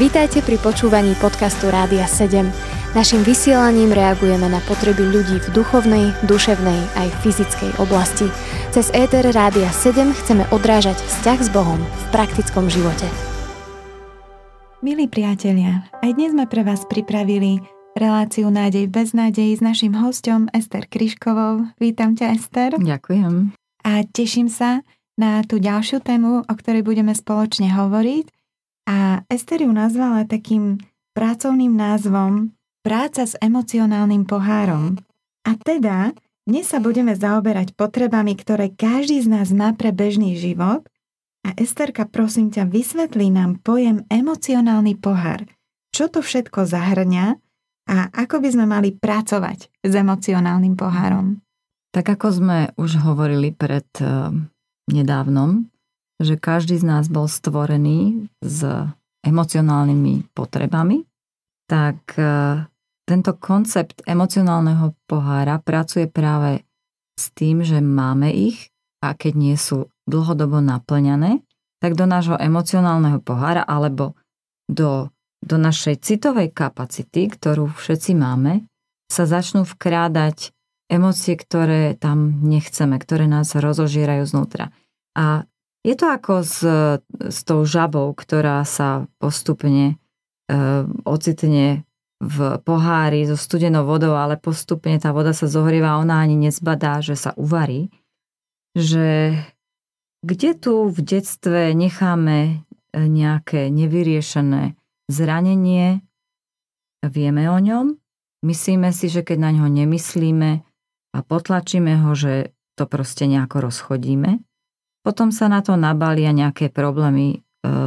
Vítajte pri počúvaní podcastu Rádia 7. Naším vysielaním reagujeme na potreby ľudí v duchovnej, duševnej aj fyzickej oblasti. Cez ETR Rádia 7 chceme odrážať vzťah s Bohom v praktickom živote. Milí priatelia, aj dnes sme pre vás pripravili reláciu Nádej bez nádeji s našim hostom Ester Kryškovou. Vítam ťa, Ester. Ďakujem. A teším sa na tú ďalšiu tému, o ktorej budeme spoločne hovoriť a Ester ju nazvala takým pracovným názvom Práca s emocionálnym pohárom. A teda dnes sa budeme zaoberať potrebami, ktoré každý z nás má pre bežný život a Esterka, prosím ťa, vysvetlí nám pojem emocionálny pohár. Čo to všetko zahrňa a ako by sme mali pracovať s emocionálnym pohárom? Tak ako sme už hovorili pred uh, nedávnom, že každý z nás bol stvorený s emocionálnymi potrebami, tak e, tento koncept emocionálneho pohára pracuje práve s tým, že máme ich a keď nie sú dlhodobo naplňané, tak do nášho emocionálneho pohára alebo do, do našej citovej kapacity, ktorú všetci máme, sa začnú vkrádať emócie, ktoré tam nechceme, ktoré nás rozožierajú znútra. A je to ako s, s tou žabou, ktorá sa postupne e, ocitne v pohári so studenou vodou, ale postupne tá voda sa zohrieva a ona ani nezbadá, že sa uvarí. Že kde tu v detstve necháme e, nejaké nevyriešené zranenie, vieme o ňom, myslíme si, že keď na ňo nemyslíme a potlačíme ho, že to proste nejako rozchodíme. Potom sa na to nabalia nejaké problémy e,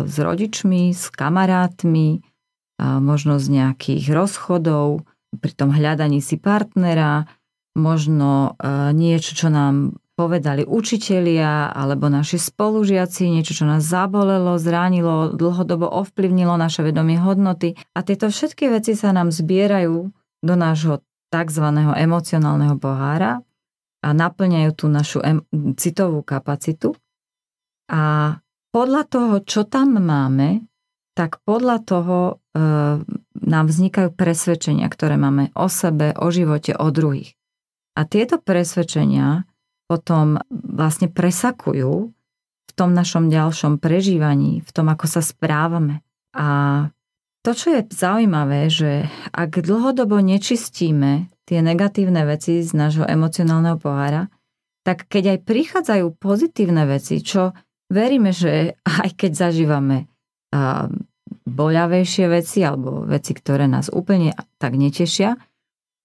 s rodičmi, s kamarátmi, možno z nejakých rozchodov, pri tom hľadaní si partnera, možno e, niečo, čo nám povedali učitelia alebo naši spolužiaci, niečo, čo nás zabolelo, zranilo, dlhodobo ovplyvnilo naše vedomie hodnoty. A tieto všetky veci sa nám zbierajú do nášho tzv. emocionálneho pohára a naplňajú tú našu em- citovú kapacitu. A podľa toho, čo tam máme, tak podľa toho e, nám vznikajú presvedčenia, ktoré máme o sebe, o živote, o druhých. A tieto presvedčenia potom vlastne presakujú v tom našom ďalšom prežívaní, v tom, ako sa správame. A to, čo je zaujímavé, že ak dlhodobo nečistíme tie negatívne veci z nášho emocionálneho pohára, tak keď aj prichádzajú pozitívne veci, čo veríme, že aj keď zažívame boľavejšie veci alebo veci, ktoré nás úplne tak netešia,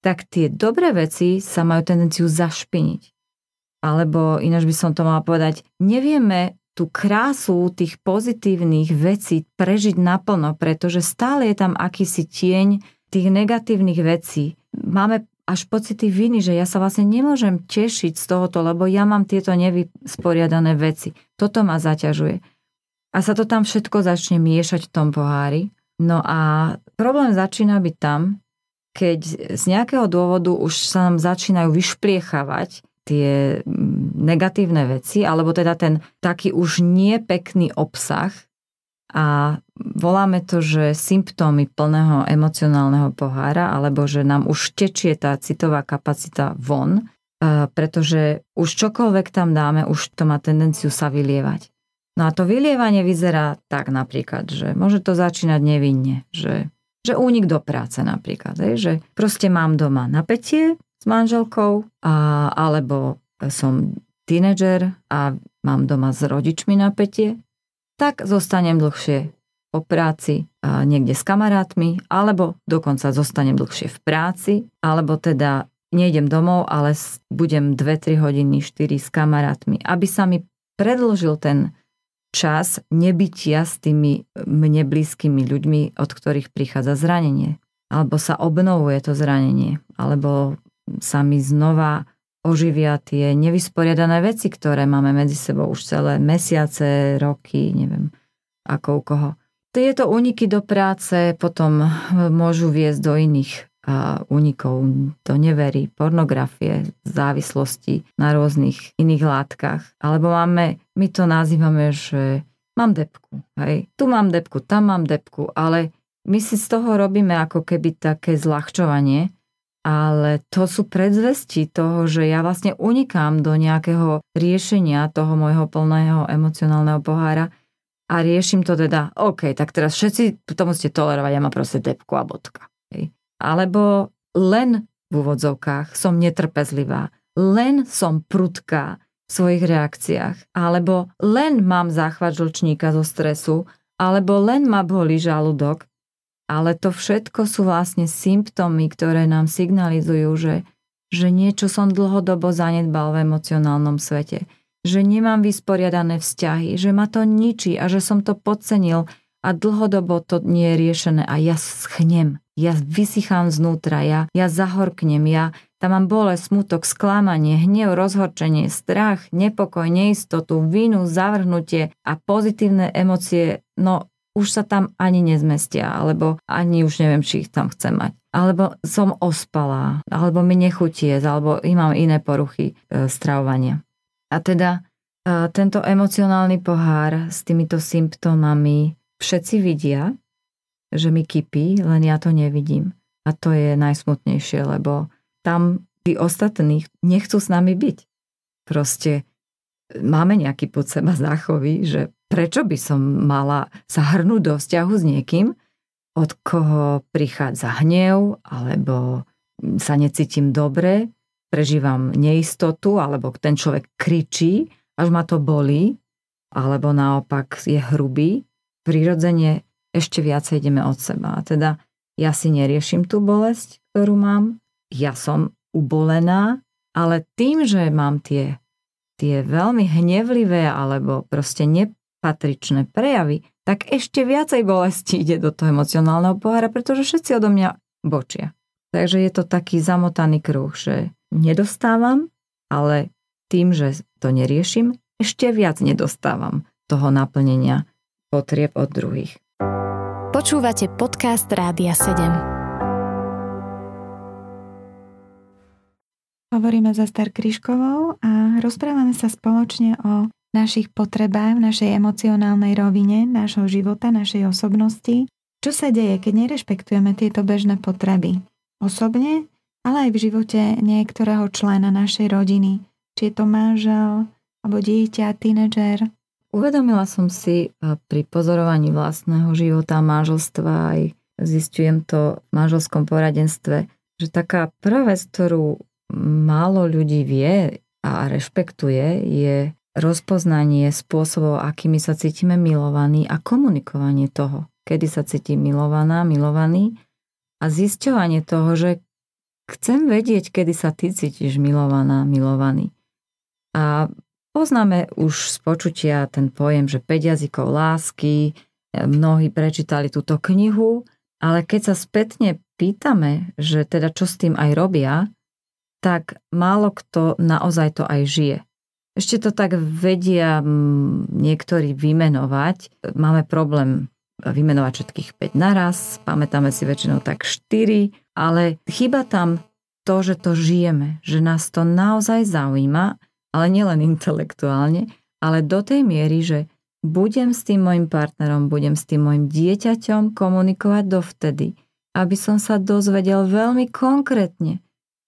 tak tie dobré veci sa majú tendenciu zašpiniť. Alebo ináč by som to mala povedať, nevieme tú krásu tých pozitívnych vecí prežiť naplno, pretože stále je tam akýsi tieň tých negatívnych vecí. Máme až pocity viny, že ja sa vlastne nemôžem tešiť z tohoto, lebo ja mám tieto nevysporiadané veci. Toto ma zaťažuje. A sa to tam všetko začne miešať v tom pohári. No a problém začína byť tam, keď z nejakého dôvodu už sa nám začínajú vyšpliechávať tie mm, negatívne veci, alebo teda ten taký už nepekný obsah a voláme to, že symptómy plného emocionálneho pohára, alebo že nám už tečie tá citová kapacita von, e, pretože už čokoľvek tam dáme, už to má tendenciu sa vylievať. No a to vylievanie vyzerá tak napríklad, že môže to začínať nevinne, že, že únik do práce napríklad, že proste mám doma napätie s manželkou, a, alebo som tínedžer a mám doma s rodičmi napätie, tak zostanem dlhšie po práci niekde s kamarátmi, alebo dokonca zostanem dlhšie v práci, alebo teda nejdem domov, ale budem 2-3 hodiny, 4 s kamarátmi, aby sa mi predložil ten čas nebytia s tými mne blízkymi ľuďmi, od ktorých prichádza zranenie. Alebo sa obnovuje to zranenie, alebo sa mi znova oživia tie nevysporiadané veci, ktoré máme medzi sebou už celé mesiace, roky, neviem ako u koho. Tieto úniky do práce potom môžu viesť do iných únikov, do neverí, pornografie, závislosti na rôznych iných látkach. Alebo máme, my to nazývame, že mám depku, hej, tu mám depku, tam mám depku, ale my si z toho robíme ako keby také zľahčovanie, ale to sú predzvesti toho, že ja vlastne unikám do nejakého riešenia toho môjho plného emocionálneho pohára a riešim to teda, OK, tak teraz všetci to musíte tolerovať, ja mám proste depku a bodka. Hej. Alebo len v úvodzovkách som netrpezlivá, len som prudká v svojich reakciách, alebo len mám záchvat žlčníka zo stresu, alebo len ma bolí žalúdok ale to všetko sú vlastne symptómy, ktoré nám signalizujú, že, že niečo som dlhodobo zanedbal v emocionálnom svete, že nemám vysporiadané vzťahy, že ma to ničí a že som to podcenil a dlhodobo to nie je riešené. A ja schnem, ja vysychám znútra, ja, ja zahorknem, ja tam mám bolesť, smutok, sklamanie, hnev, rozhorčenie, strach, nepokoj, neistotu, vinu, zavrhnutie a pozitívne emócie, no už sa tam ani nezmestia, alebo ani už neviem, či ich tam chcem mať. Alebo som ospalá, alebo mi nechutí alebo mám iné poruchy e, stravovania. A teda e, tento emocionálny pohár s týmito symptómami všetci vidia, že mi kypí, len ja to nevidím. A to je najsmutnejšie, lebo tam tí ostatní nechcú s nami byť. Proste máme nejaký pod seba záchovy, že prečo by som mala sa hrnúť do vzťahu s niekým, od koho prichádza hnev, alebo sa necítim dobre, prežívam neistotu, alebo ten človek kričí, až ma to bolí, alebo naopak je hrubý, prirodzene ešte viacej ideme od seba. A teda ja si neriešim tú bolesť, ktorú mám, ja som ubolená, ale tým, že mám tie tie veľmi hnevlivé alebo proste nepatričné prejavy, tak ešte viacej bolesti ide do toho emocionálneho pohára, pretože všetci odo mňa bočia. Takže je to taký zamotaný kruh, že nedostávam, ale tým, že to neriešim, ešte viac nedostávam toho naplnenia potrieb od druhých. Počúvate podcast Rádia 7. Hovoríme za Star Kryškovou a rozprávame sa spoločne o našich potrebách v našej emocionálnej rovine, nášho života, našej osobnosti. Čo sa deje, keď nerešpektujeme tieto bežné potreby? Osobne, ale aj v živote niektorého člena našej rodiny. Či je to manžel, alebo dieťa, tínedžer. Uvedomila som si pri pozorovaní vlastného života, manželstva, aj zistujem to v manželskom poradenstve, že taká prvá vec, ktorú málo ľudí vie a rešpektuje, je rozpoznanie spôsobov, akými sa cítime milovaní a komunikovanie toho, kedy sa cítim milovaná, milovaný a zisťovanie toho, že chcem vedieť, kedy sa ty cítiš milovaná, milovaný. A poznáme už z počutia ten pojem, že 5 jazykov lásky, mnohí prečítali túto knihu, ale keď sa spätne pýtame, že teda čo s tým aj robia, tak málo kto naozaj to aj žije. Ešte to tak vedia niektorí vymenovať. Máme problém vymenovať všetkých 5 naraz, pamätáme si väčšinou tak 4, ale chyba tam to, že to žijeme, že nás to naozaj zaujíma, ale nielen intelektuálne, ale do tej miery, že budem s tým môjim partnerom, budem s tým môjim dieťaťom komunikovať dovtedy, aby som sa dozvedel veľmi konkrétne,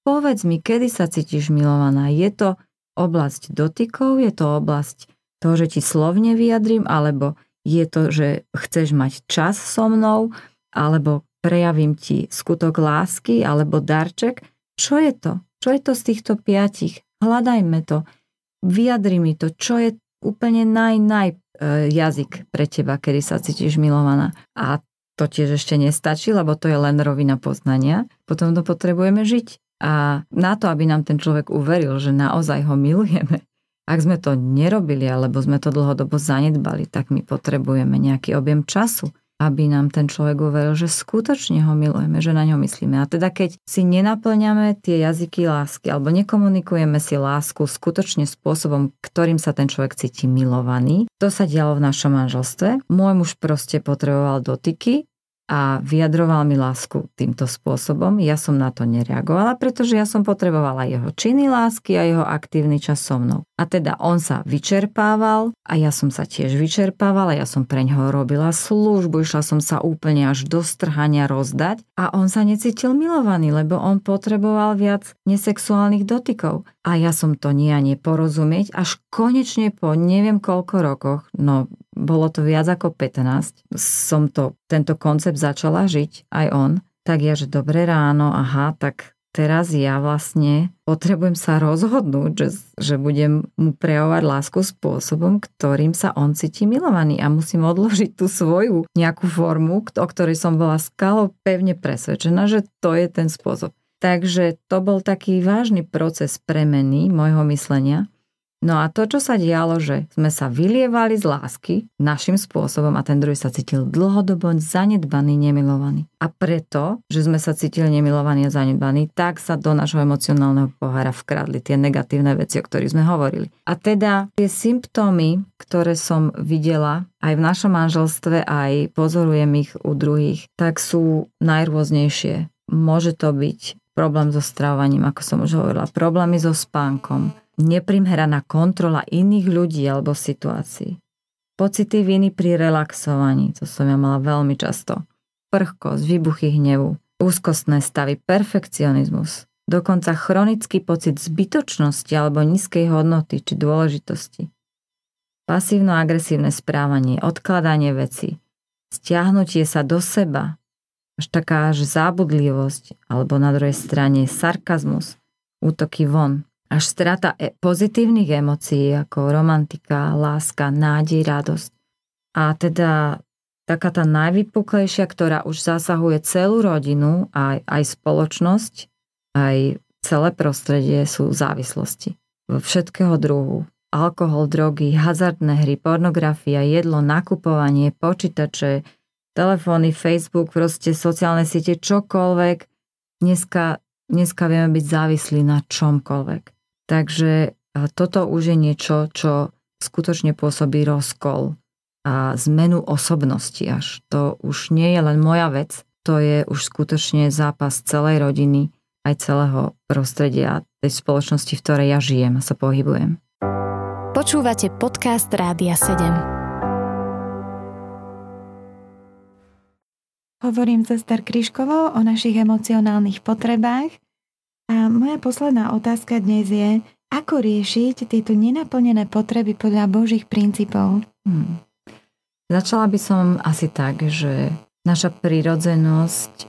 Povedz mi, kedy sa cítiš milovaná. Je to oblasť dotykov, je to oblasť toho, že ti slovne vyjadrím, alebo je to, že chceš mať čas so mnou, alebo prejavím ti skutok lásky, alebo darček. Čo je to? Čo je to z týchto piatich? Hľadajme to. Vyjadri mi to, čo je úplne naj, naj e, jazyk pre teba, kedy sa cítiš milovaná. A to tiež ešte nestačí, lebo to je len rovina poznania. Potom to potrebujeme žiť. A na to, aby nám ten človek uveril, že naozaj ho milujeme, ak sme to nerobili alebo sme to dlhodobo zanedbali, tak my potrebujeme nejaký objem času, aby nám ten človek uveril, že skutočne ho milujeme, že na ňo myslíme. A teda keď si nenaplňame tie jazyky lásky alebo nekomunikujeme si lásku skutočne spôsobom, ktorým sa ten človek cíti milovaný, to sa dialo v našom manželstve. Môj muž proste potreboval dotyky a vyjadroval mi lásku týmto spôsobom. Ja som na to nereagovala, pretože ja som potrebovala jeho činy lásky a jeho aktívny čas so mnou. A teda on sa vyčerpával a ja som sa tiež vyčerpávala, ja som pre ňoho robila službu, išla som sa úplne až do strhania rozdať a on sa necítil milovaný, lebo on potreboval viac nesexuálnych dotykov. A ja som to nie ani porozumieť, až konečne po neviem koľko rokoch, no bolo to viac ako 15, som to, tento koncept začala žiť, aj on, tak ja, že dobré ráno, aha, tak teraz ja vlastne potrebujem sa rozhodnúť, že, že budem mu prejavovať lásku spôsobom, ktorým sa on cíti milovaný a musím odložiť tú svoju nejakú formu, o ktorej som bola skalo pevne presvedčená, že to je ten spôsob. Takže to bol taký vážny proces premeny môjho myslenia No a to, čo sa dialo, že sme sa vylievali z lásky našim spôsobom a ten druhý sa cítil dlhodobo zanedbaný, nemilovaný. A preto, že sme sa cítili nemilovaní a zanedbaní, tak sa do našho emocionálneho pohára vkradli tie negatívne veci, o ktorých sme hovorili. A teda tie symptómy, ktoré som videla aj v našom manželstve, aj pozorujem ich u druhých, tak sú najrôznejšie. Môže to byť problém so stravovaním, ako som už hovorila, problémy so spánkom, neprimeraná kontrola iných ľudí alebo situácií. Pocity viny pri relaxovaní, to som ja mala veľmi často. Prchkosť, výbuchy hnevu, úzkostné stavy, perfekcionizmus, dokonca chronický pocit zbytočnosti alebo nízkej hodnoty či dôležitosti. Pasívno-agresívne správanie, odkladanie veci, stiahnutie sa do seba, až taká až zábudlivosť, alebo na druhej strane sarkazmus, útoky von, až strata e- pozitívnych emócií ako romantika, láska, nádej, radosť. A teda taká tá najvypuklejšia, ktorá už zasahuje celú rodinu, aj, aj spoločnosť, aj celé prostredie sú závislosti. Všetkého druhu. Alkohol, drogy, hazardné hry, pornografia, jedlo, nakupovanie, počítače, telefóny, Facebook, proste sociálne siete, čokoľvek. Dneska, dneska vieme byť závislí na čomkoľvek. Takže toto už je niečo, čo skutočne pôsobí rozkol a zmenu osobnosti až. To už nie je len moja vec, to je už skutočne zápas celej rodiny, aj celého prostredia tej spoločnosti, v ktorej ja žijem a sa pohybujem. Počúvate podcast Rádia 7. Hovorím cestar Kryškovou o našich emocionálnych potrebách a moja posledná otázka dnes je, ako riešiť tieto nenaplnené potreby podľa Božích princípov? Hmm. Začala by som asi tak, že naša prírodzenosť e,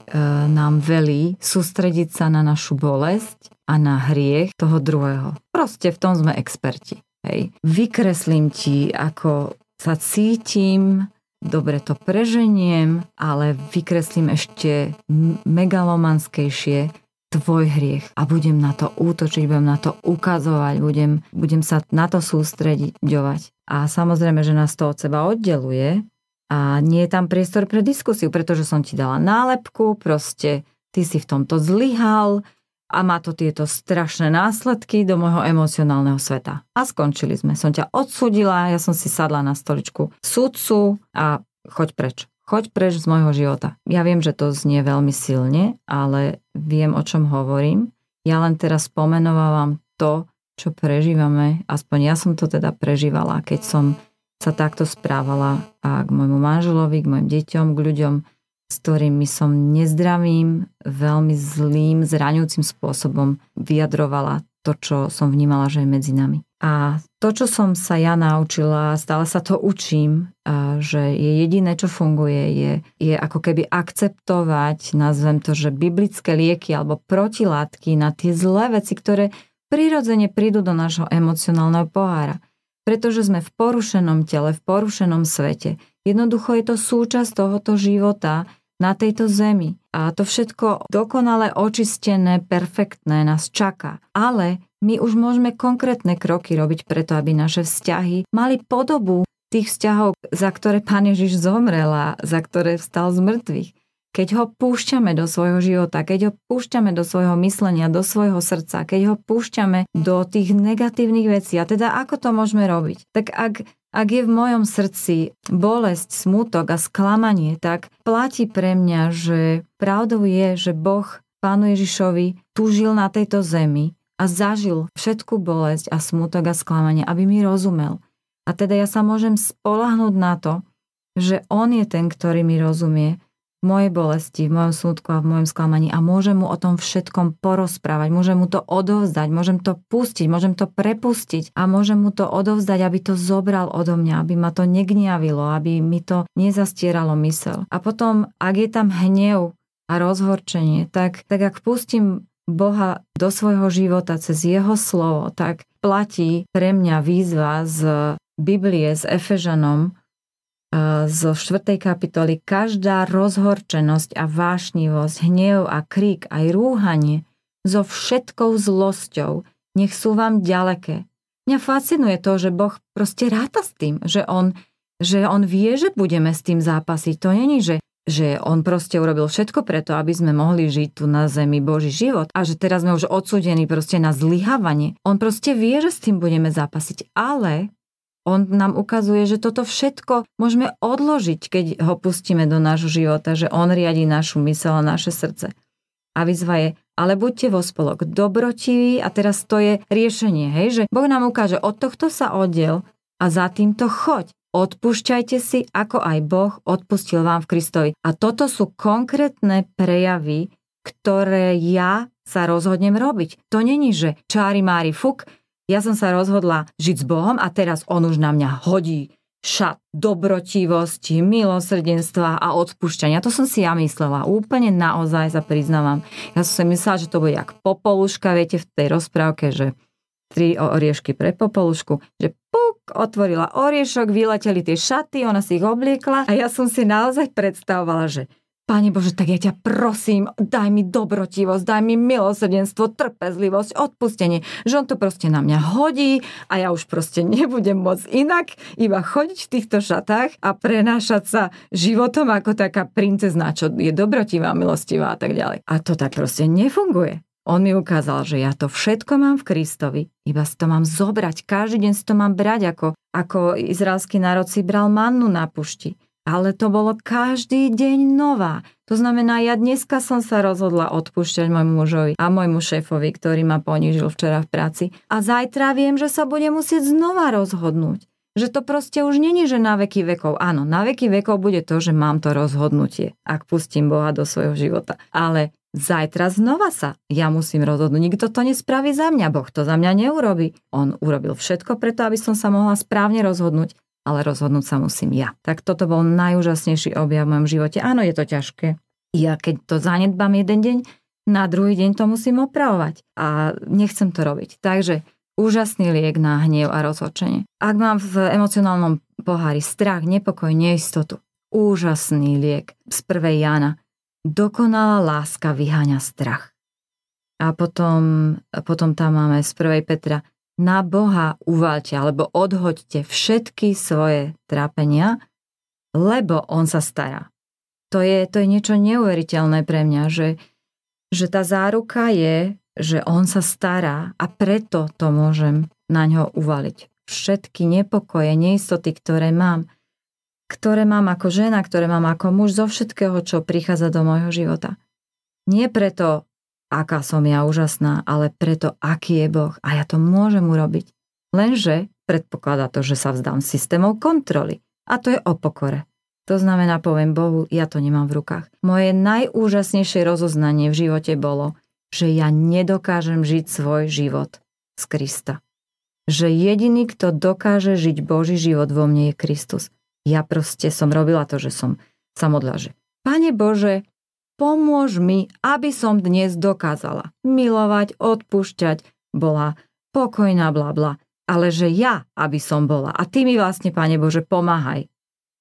nám velí sústrediť sa na našu bolesť a na hriech toho druhého. Proste v tom sme experti. Hej. Vykreslím ti, ako sa cítim, dobre to preženiem, ale vykreslím ešte megalomanskejšie, tvoj hriech a budem na to útočiť, budem na to ukazovať, budem, budem sa na to sústrediť. A samozrejme, že nás to od seba oddeluje a nie je tam priestor pre diskusiu, pretože som ti dala nálepku, proste ty si v tomto zlyhal a má to tieto strašné následky do môjho emocionálneho sveta. A skončili sme. Som ťa odsudila, ja som si sadla na stoličku sudcu a choď preč choď preč z môjho života. Ja viem, že to znie veľmi silne, ale viem, o čom hovorím. Ja len teraz pomenovávam to, čo prežívame, aspoň ja som to teda prežívala, keď som sa takto správala a k môjmu manželovi, k mojim deťom, k ľuďom, s ktorými som nezdravým, veľmi zlým, zraňujúcim spôsobom vyjadrovala to, čo som vnímala, že je medzi nami. A to, čo som sa ja naučila, stále sa to učím, že je jediné, čo funguje, je, je ako keby akceptovať, nazvem to, že biblické lieky alebo protilátky na tie zlé veci, ktoré prirodzene prídu do nášho emocionálneho pohára. Pretože sme v porušenom tele, v porušenom svete. Jednoducho je to súčasť tohoto života na tejto zemi. A to všetko dokonale očistené, perfektné nás čaká. Ale my už môžeme konkrétne kroky robiť preto, aby naše vzťahy mali podobu tých vzťahov, za ktoré Pán Ježiš zomrel a za ktoré vstal z mŕtvych. Keď ho púšťame do svojho života, keď ho púšťame do svojho myslenia, do svojho srdca, keď ho púšťame do tých negatívnych vecí, a teda ako to môžeme robiť? Tak ak Ak je v mojom srdci bolesť, smutok a sklamanie, tak platí pre mňa, že pravdou je, že Boh Pánu Ježišovi túžil na tejto zemi a zažil všetku bolesť a smutok a sklamanie, aby mi rozumel. A teda ja sa môžem spolahnúť na to, že On je ten, ktorý mi rozumie mojej bolesti, v mojom smutku a v mojom sklamaní a môžem mu o tom všetkom porozprávať, môžem mu to odovzdať, môžem to pustiť, môžem to prepustiť a môžem mu to odovzdať, aby to zobral odo mňa, aby ma to negniavilo, aby mi to nezastieralo mysel. A potom, ak je tam hnev a rozhorčenie, tak, tak ak pustím Boha do svojho života cez jeho slovo, tak platí pre mňa výzva z Biblie s Efežanom, zo 4. kapitoly každá rozhorčenosť a vášnivosť, hnev a krík aj rúhanie so všetkou zlosťou nech sú vám ďaleké. Mňa fascinuje to, že Boh proste ráta s tým, že on, že on vie, že budeme s tým zápasiť. To není, že, že on proste urobil všetko preto, aby sme mohli žiť tu na zemi Boží život a že teraz sme už odsudení proste na zlyhávanie. On proste vie, že s tým budeme zápasiť, ale on nám ukazuje, že toto všetko môžeme odložiť, keď ho pustíme do nášho života, že on riadi našu mysel a naše srdce. A výzva je, ale buďte vo spolok dobrotiví a teraz to je riešenie, hej, že Boh nám ukáže, od tohto sa oddiel a za týmto choď. Odpúšťajte si, ako aj Boh odpustil vám v Kristovi. A toto sú konkrétne prejavy, ktoré ja sa rozhodnem robiť. To není, že čári mári fuk, ja som sa rozhodla žiť s Bohom a teraz on už na mňa hodí šat dobrotivosti, milosrdenstva a odpúšťania. To som si ja myslela. Úplne naozaj sa priznávam. Ja som si myslela, že to bude jak popoluška, viete, v tej rozprávke, že tri oriešky pre popolušku, že puk, otvorila oriešok, vyleteli tie šaty, ona si ich obliekla a ja som si naozaj predstavovala, že Pane Bože, tak ja ťa prosím, daj mi dobrotivosť, daj mi milosrdenstvo, trpezlivosť, odpustenie, že on to proste na mňa hodí a ja už proste nebudem môcť inak iba chodiť v týchto šatách a prenášať sa životom ako taká princezná, čo je dobrotivá, milostivá a tak ďalej. A to tak proste nefunguje. On mi ukázal, že ja to všetko mám v Kristovi, iba si to mám zobrať, každý deň si to mám brať, ako, ako izraelský národ si bral mannu na pušti ale to bolo každý deň nová. To znamená, ja dneska som sa rozhodla odpúšťať môjmu mužovi a môjmu šéfovi, ktorý ma ponížil včera v práci. A zajtra viem, že sa bude musieť znova rozhodnúť. Že to proste už není, že na veky vekov. Áno, na veky vekov bude to, že mám to rozhodnutie, ak pustím Boha do svojho života. Ale zajtra znova sa ja musím rozhodnúť. Nikto to nespraví za mňa, Boh to za mňa neurobi. On urobil všetko preto, aby som sa mohla správne rozhodnúť ale rozhodnúť sa musím ja. Tak toto bol najúžasnejší objav v mojom živote. Áno, je to ťažké. Ja keď to zanedbám jeden deň, na druhý deň to musím opravovať a nechcem to robiť. Takže úžasný liek na hniev a rozhorčenie. Ak mám v emocionálnom pohári strach, nepokoj, neistotu, úžasný liek z prvej Jana. Dokonalá láska vyháňa strach. A potom, potom tam máme z prvej Petra na Boha uvalte alebo odhoďte všetky svoje trápenia, lebo On sa stará. To je, to je niečo neuveriteľné pre mňa, že, že tá záruka je, že On sa stará a preto to môžem na ňo uvaliť. Všetky nepokoje, neistoty, ktoré mám, ktoré mám ako žena, ktoré mám ako muž, zo všetkého, čo prichádza do môjho života. Nie preto, aká som ja úžasná, ale preto, aký je Boh. A ja to môžem urobiť. Lenže predpokladá to, že sa vzdám systémov kontroly. A to je o pokore. To znamená, poviem Bohu, ja to nemám v rukách. Moje najúžasnejšie rozoznanie v živote bolo, že ja nedokážem žiť svoj život z Krista. Že jediný, kto dokáže žiť Boží život vo mne je Kristus. Ja proste som robila to, že som sa modla, že Pane Bože, pomôž mi, aby som dnes dokázala milovať, odpúšťať, bola pokojná, bla. Ale že ja, aby som bola. A ty mi vlastne, Pane Bože, pomáhaj.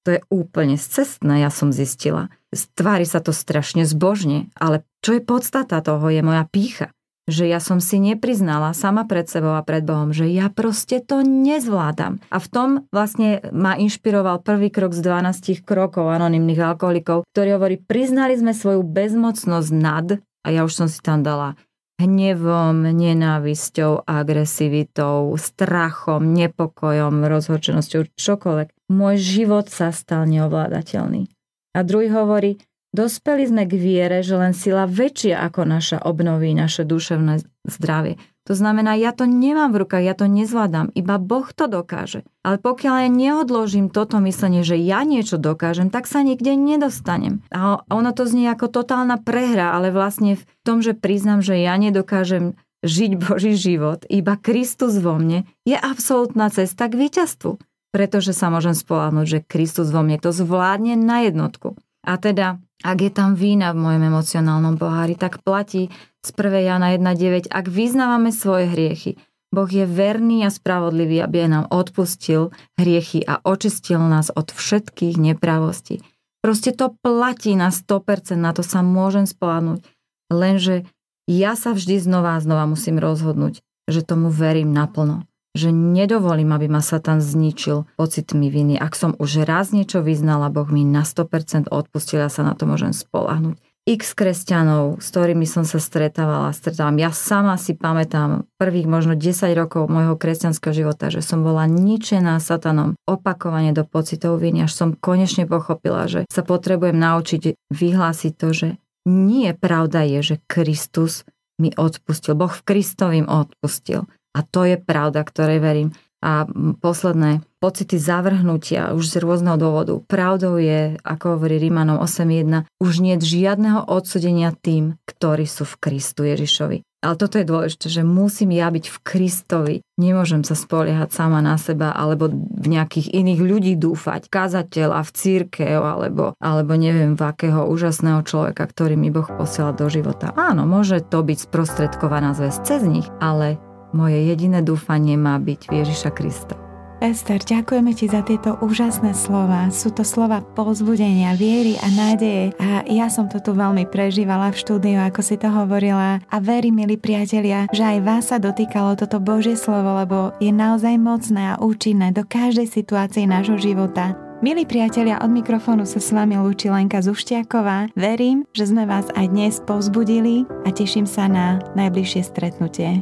To je úplne cestné, ja som zistila. Tvári sa to strašne zbožne, ale čo je podstata toho, je moja pícha že ja som si nepriznala sama pred sebou a pred Bohom, že ja proste to nezvládam. A v tom vlastne ma inšpiroval prvý krok z 12 krokov anonimných alkoholikov, ktorý hovorí, priznali sme svoju bezmocnosť nad, a ja už som si tam dala hnevom, nenávisťou, agresivitou, strachom, nepokojom, rozhorčenosťou, čokoľvek. Môj život sa stal neovládateľný. A druhý hovorí, dospeli sme k viere, že len sila väčšia ako naša obnoví naše duševné zdravie. To znamená, ja to nemám v rukách, ja to nezvládam, iba Boh to dokáže. Ale pokiaľ ja neodložím toto myslenie, že ja niečo dokážem, tak sa nikde nedostanem. A ono to znie ako totálna prehra, ale vlastne v tom, že priznám, že ja nedokážem žiť Boží život, iba Kristus vo mne, je absolútna cesta k víťazstvu. Pretože sa môžem spoláhnuť, že Kristus vo mne to zvládne na jednotku. A teda, ak je tam vína v mojom emocionálnom pohári, tak platí z 1. Jana 1.9, ak vyznávame svoje hriechy, Boh je verný a spravodlivý, aby nám odpustil hriechy a očistil nás od všetkých nepravostí. Proste to platí na 100%, na to sa môžem spolahnuť. Lenže ja sa vždy znova a znova musím rozhodnúť, že tomu verím naplno. Že nedovolím, aby ma Satan zničil pocitmi viny. Ak som už raz niečo vyznala, Boh mi na 100% odpustil, ja sa na to môžem spolahnuť x kresťanov, s ktorými som sa stretávala, stretávam. Ja sama si pamätám prvých možno 10 rokov môjho kresťanského života, že som bola ničená satanom opakovane do pocitov viny, až som konečne pochopila, že sa potrebujem naučiť vyhlásiť to, že nie pravda je, že Kristus mi odpustil. Boh v Kristovým odpustil. A to je pravda, ktorej verím. A posledné, pocity zavrhnutia už z rôzneho dôvodu. Pravdou je, ako hovorí Rímanom 8.1, už nie žiadneho odsudenia tým, ktorí sú v Kristu Ježišovi. Ale toto je dôležité, že musím ja byť v Kristovi. Nemôžem sa spoliehať sama na seba alebo v nejakých iných ľudí dúfať. Kazateľ v církev alebo, alebo neviem v akého úžasného človeka, ktorý mi Boh posiela do života. Áno, môže to byť sprostredkovaná zväz cez nich, ale moje jediné dúfanie má byť v Ježiša Krista. Ester, ďakujeme ti za tieto úžasné slova. Sú to slova povzbudenia, viery a nádeje. A ja som to tu veľmi prežívala v štúdiu, ako si to hovorila. A verím, milí priatelia, že aj vás sa dotýkalo toto Božie slovo, lebo je naozaj mocné a účinné do každej situácie nášho života. Milí priatelia, od mikrofónu sa s vami lúči Lenka Zuštiaková. Verím, že sme vás aj dnes povzbudili a teším sa na najbližšie stretnutie.